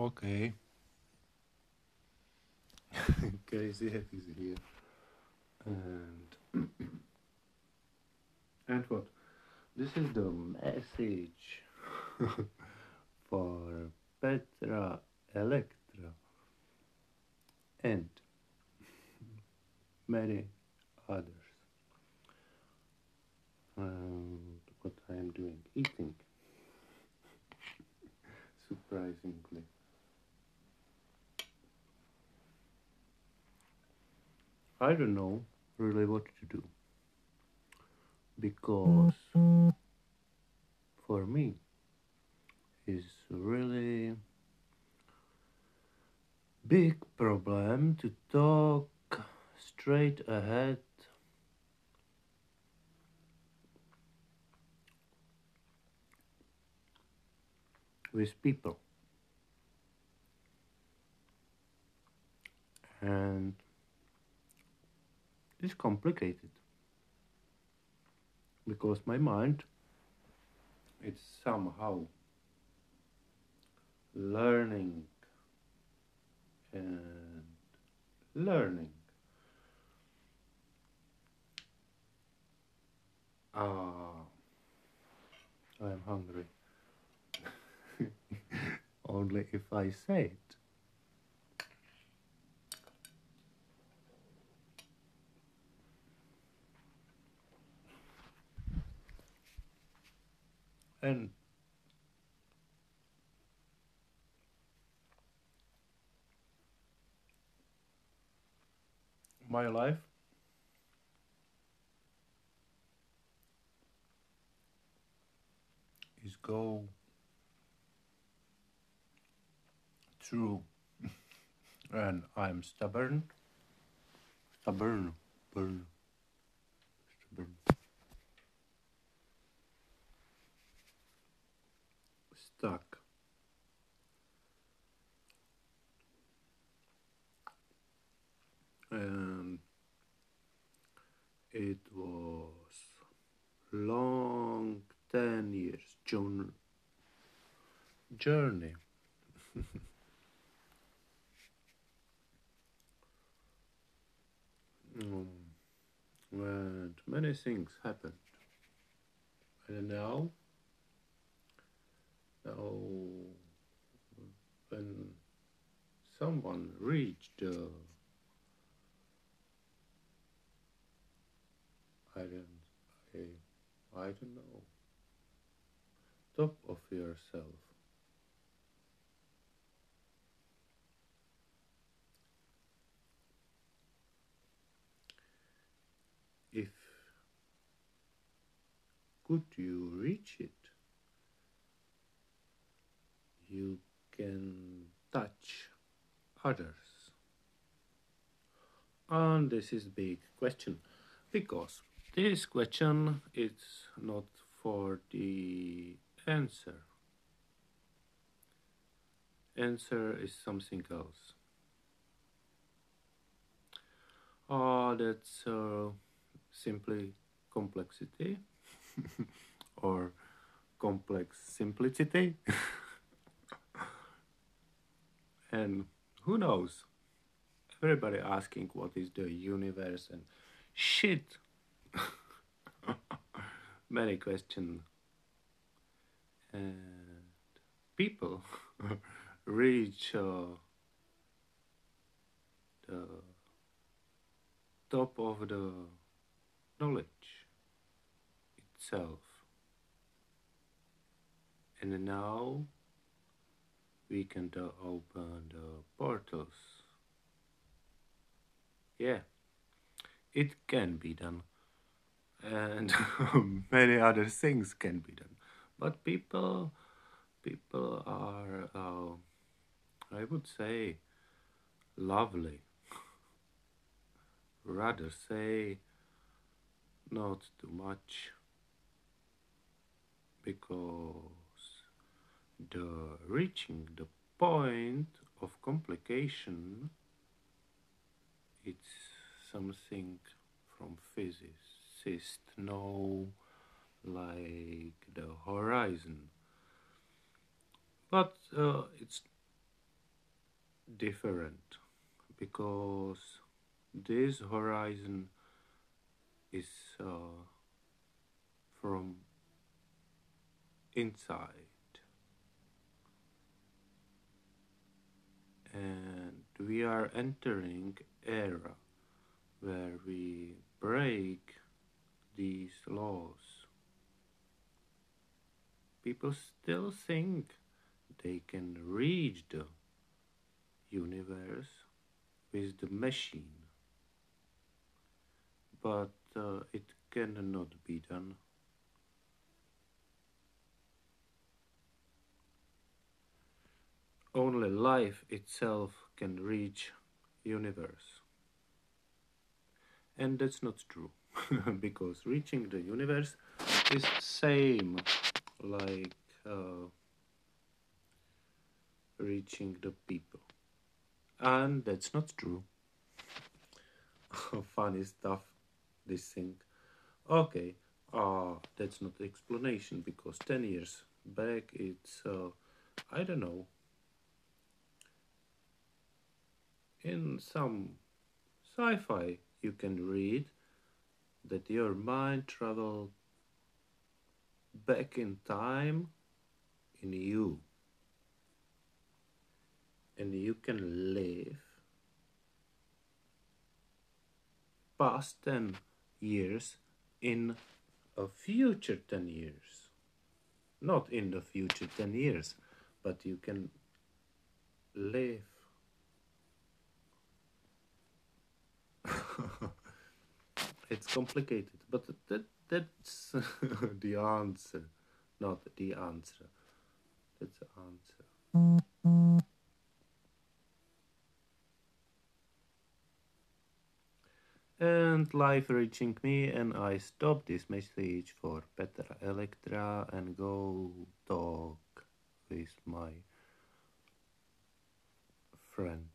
Okay. Head is here. And and what? This is the message for Petra Electra and many others. And what I am doing, eating. Surprisingly. I don't know really what to do. Because for me is really big problem to talk straight ahead. With people. And it's complicated. Because my mind it's somehow learning and learning. Ah i'm hungry. Only if i say it and my life. Is go through and I'm stubborn. Stubborn burn stubborn stuck and it was long 10 years jour- journey. Mm, and many things happened. And now now when someone reached the I don't I, I don't know top of yourself. If could you reach it you can touch others. And this is big question because this question is not for the answer. Answer is something else. Oh that's uh, simply complexity or complex simplicity and who knows? Everybody asking what is the universe and shit. Many questions. And people reach uh, the top of the knowledge itself. And now we can open the portals. Yeah it can be done. And many other things can be done. But people people are uh, i would say lovely. Rather say not too much. Because the reaching the point of complication it's something from physicists know like the horizon. But uh, it's different because this horizon is uh, from inside and we are entering era where we break these laws. People still think they can reach the universe with the machine. But uh, it cannot be done only life itself can reach universe. And that's not true because reaching the universe is same like uh, reaching the people. And that's not true. Funny stuff this thing. Okay uh that's not explanation because 10 years back it's uh, i don't know in some sci-fi you can read that your mind traveled back in time in you. And you can live past 10 years in a future 10 years. Not in the future 10 years but you can live it's complicated, but that that's the answer, not the answer. That's the answer. And life reaching me, and I stop this message for Petra Electra and go talk with my friend.